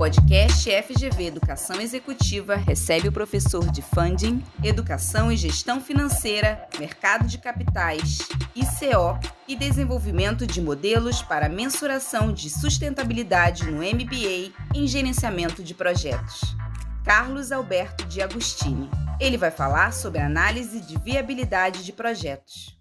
podcast FGV Educação Executiva recebe o professor de Funding, Educação e Gestão Financeira, Mercado de Capitais, ICO e Desenvolvimento de Modelos para Mensuração de Sustentabilidade no MBA em Gerenciamento de Projetos. Carlos Alberto de Agostini. Ele vai falar sobre análise de viabilidade de projetos.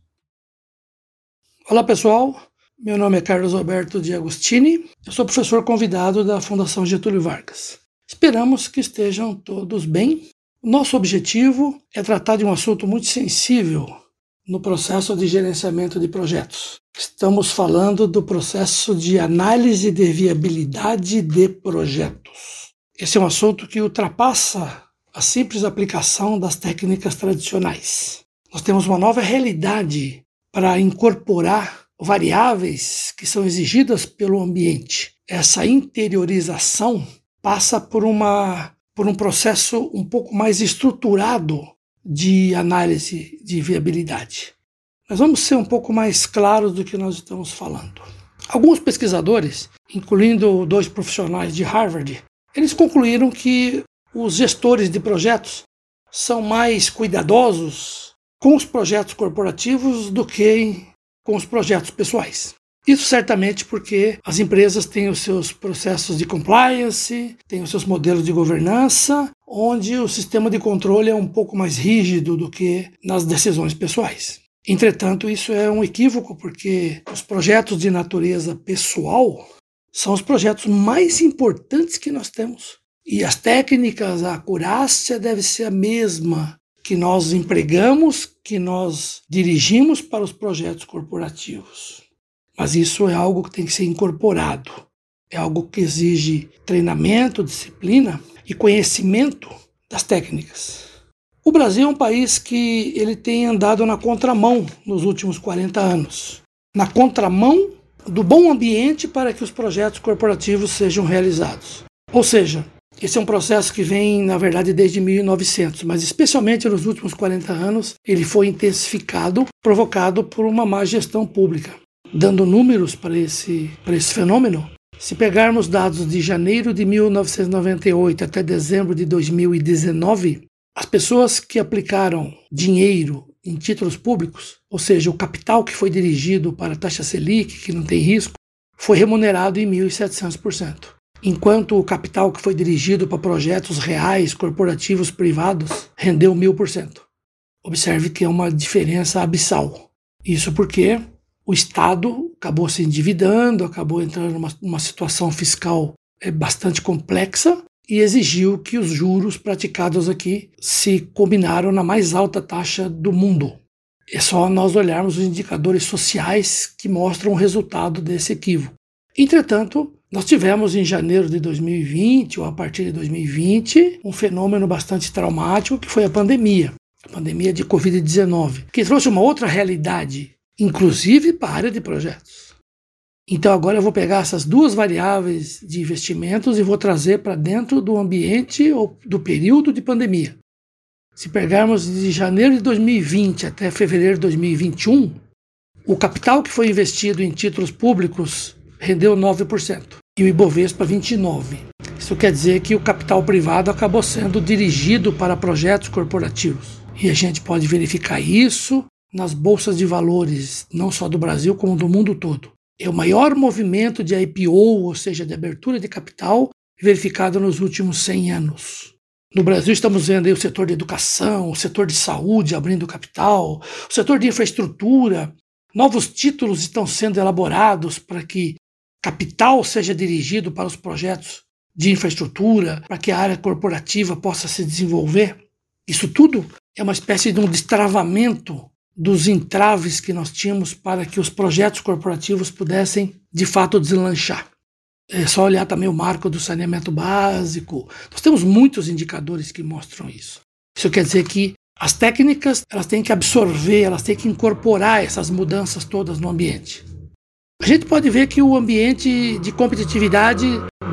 Olá, pessoal. Meu nome é Carlos Alberto de Agostini, eu sou professor convidado da Fundação Getúlio Vargas. Esperamos que estejam todos bem. Nosso objetivo é tratar de um assunto muito sensível no processo de gerenciamento de projetos. Estamos falando do processo de análise de viabilidade de projetos. Esse é um assunto que ultrapassa a simples aplicação das técnicas tradicionais. Nós temos uma nova realidade para incorporar variáveis que são exigidas pelo ambiente. Essa interiorização passa por, uma, por um processo um pouco mais estruturado de análise de viabilidade. Mas vamos ser um pouco mais claros do que nós estamos falando. Alguns pesquisadores, incluindo dois profissionais de Harvard, eles concluíram que os gestores de projetos são mais cuidadosos com os projetos corporativos do que com os projetos pessoais. Isso certamente porque as empresas têm os seus processos de compliance, têm os seus modelos de governança, onde o sistema de controle é um pouco mais rígido do que nas decisões pessoais. Entretanto, isso é um equívoco porque os projetos de natureza pessoal são os projetos mais importantes que nós temos. E as técnicas, a acurácia deve ser a mesma que nós empregamos, que nós dirigimos para os projetos corporativos. Mas isso é algo que tem que ser incorporado. É algo que exige treinamento, disciplina e conhecimento das técnicas. O Brasil é um país que ele tem andado na contramão nos últimos 40 anos. Na contramão do bom ambiente para que os projetos corporativos sejam realizados. Ou seja, esse é um processo que vem, na verdade, desde 1900, mas especialmente nos últimos 40 anos, ele foi intensificado, provocado por uma má gestão pública. Dando números para esse, para esse fenômeno, se pegarmos dados de janeiro de 1998 até dezembro de 2019, as pessoas que aplicaram dinheiro em títulos públicos, ou seja, o capital que foi dirigido para a taxa Selic, que não tem risco, foi remunerado em 1.700% enquanto o capital que foi dirigido para projetos reais, corporativos, privados, rendeu mil por cento. Observe que é uma diferença abissal. Isso porque o Estado acabou se endividando, acabou entrando numa, numa situação fiscal é, bastante complexa e exigiu que os juros praticados aqui se combinaram na mais alta taxa do mundo. É só nós olharmos os indicadores sociais que mostram o resultado desse equívoco. Entretanto, nós tivemos em janeiro de 2020, ou a partir de 2020, um fenômeno bastante traumático que foi a pandemia, a pandemia de Covid-19, que trouxe uma outra realidade, inclusive para a área de projetos. Então agora eu vou pegar essas duas variáveis de investimentos e vou trazer para dentro do ambiente ou do período de pandemia. Se pegarmos de janeiro de 2020 até fevereiro de 2021, o capital que foi investido em títulos públicos rendeu 9% e o Ibovespa 29%. Isso quer dizer que o capital privado acabou sendo dirigido para projetos corporativos. E a gente pode verificar isso nas bolsas de valores, não só do Brasil, como do mundo todo. É o maior movimento de IPO, ou seja, de abertura de capital, verificado nos últimos 100 anos. No Brasil, estamos vendo aí o setor de educação, o setor de saúde abrindo capital, o setor de infraestrutura. Novos títulos estão sendo elaborados para que capital seja dirigido para os projetos de infraestrutura, para que a área corporativa possa se desenvolver. Isso tudo é uma espécie de um destravamento dos entraves que nós tínhamos para que os projetos corporativos pudessem, de fato, deslanchar. É só olhar também o marco do saneamento básico. Nós temos muitos indicadores que mostram isso. Isso quer dizer que as técnicas elas têm que absorver, elas têm que incorporar essas mudanças todas no ambiente. A gente pode ver que o ambiente de competitividade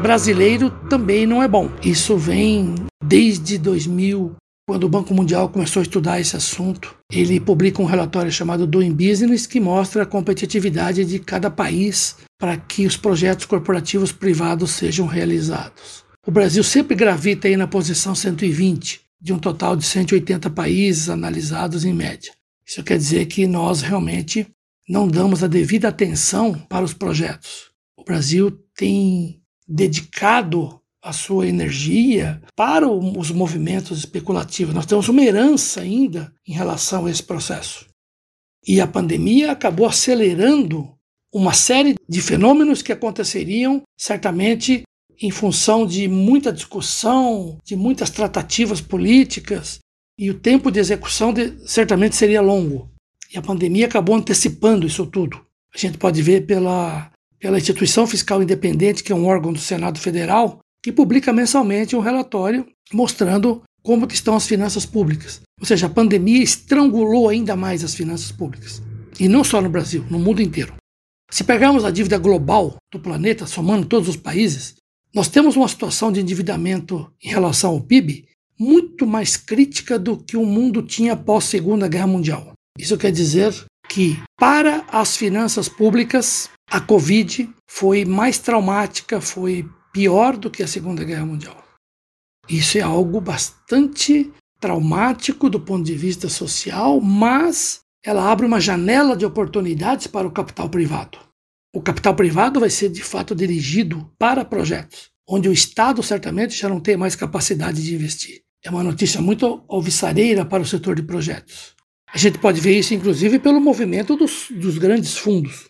brasileiro também não é bom. Isso vem desde 2000, quando o Banco Mundial começou a estudar esse assunto. Ele publica um relatório chamado Doing Business que mostra a competitividade de cada país para que os projetos corporativos privados sejam realizados. o Brasil sempre gravita aí na posição 120 de um total de 180 países analisados em média. Isso quer dizer que nós realmente não damos a devida atenção para os projetos. O Brasil tem dedicado a sua energia para os movimentos especulativos. Nós temos uma herança ainda em relação a esse processo. E a pandemia acabou acelerando uma série de fenômenos que aconteceriam certamente em função de muita discussão, de muitas tratativas políticas, e o tempo de execução de, certamente seria longo. E a pandemia acabou antecipando isso tudo. A gente pode ver pela, pela Instituição Fiscal Independente, que é um órgão do Senado Federal, que publica mensalmente um relatório mostrando como estão as finanças públicas. Ou seja, a pandemia estrangulou ainda mais as finanças públicas. E não só no Brasil, no mundo inteiro. Se pegarmos a dívida global do planeta, somando todos os países, nós temos uma situação de endividamento em relação ao PIB muito mais crítica do que o mundo tinha após a Segunda Guerra Mundial. Isso quer dizer que, para as finanças públicas, a Covid foi mais traumática, foi pior do que a Segunda Guerra Mundial. Isso é algo bastante traumático do ponto de vista social, mas ela abre uma janela de oportunidades para o capital privado. O capital privado vai ser de fato dirigido para projetos, onde o Estado certamente já não tem mais capacidade de investir. É uma notícia muito alvissareira para o setor de projetos. A gente pode ver isso, inclusive, pelo movimento dos, dos grandes fundos.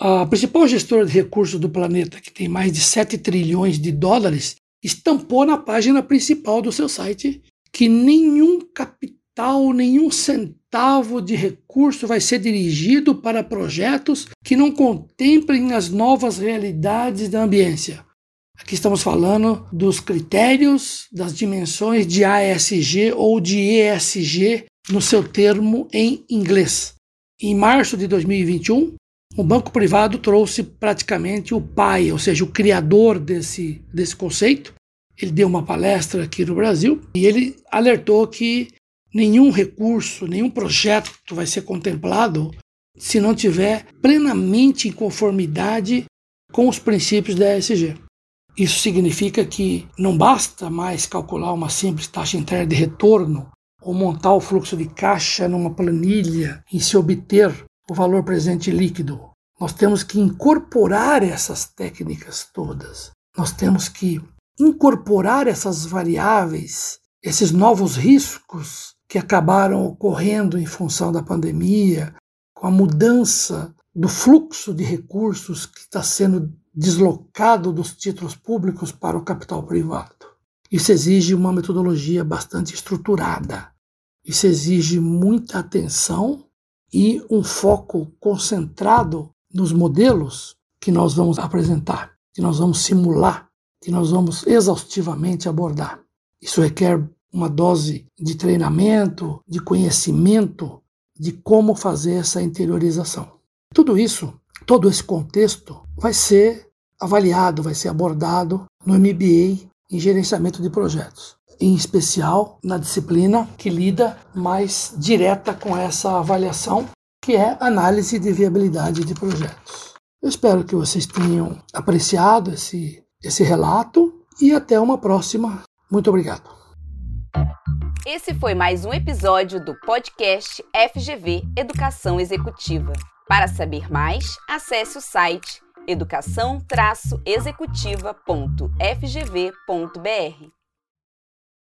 A principal gestora de recursos do planeta, que tem mais de 7 trilhões de dólares, estampou na página principal do seu site que nenhum capital, nenhum centavo de recurso vai ser dirigido para projetos que não contemplem as novas realidades da ambiência. Aqui estamos falando dos critérios, das dimensões de ASG ou de ESG no seu termo em inglês. Em março de 2021, o banco privado trouxe praticamente o pai, ou seja, o criador desse, desse conceito. Ele deu uma palestra aqui no Brasil e ele alertou que nenhum recurso, nenhum projeto vai ser contemplado se não tiver plenamente em conformidade com os princípios da ESG. Isso significa que não basta mais calcular uma simples taxa interna de retorno ou montar o fluxo de caixa numa planilha e se obter o valor presente líquido. Nós temos que incorporar essas técnicas todas. Nós temos que incorporar essas variáveis, esses novos riscos que acabaram ocorrendo em função da pandemia, com a mudança do fluxo de recursos que está sendo deslocado dos títulos públicos para o capital privado. Isso exige uma metodologia bastante estruturada. Isso exige muita atenção e um foco concentrado nos modelos que nós vamos apresentar, que nós vamos simular, que nós vamos exaustivamente abordar. Isso requer uma dose de treinamento, de conhecimento de como fazer essa interiorização. Tudo isso, todo esse contexto vai ser avaliado, vai ser abordado no MBA em gerenciamento de projetos, em especial na disciplina que lida mais direta com essa avaliação, que é análise de viabilidade de projetos. Eu espero que vocês tenham apreciado esse, esse relato e até uma próxima. Muito obrigado. Esse foi mais um episódio do podcast FGV Educação Executiva. Para saber mais, acesse o site educação-executiva.fgv.br.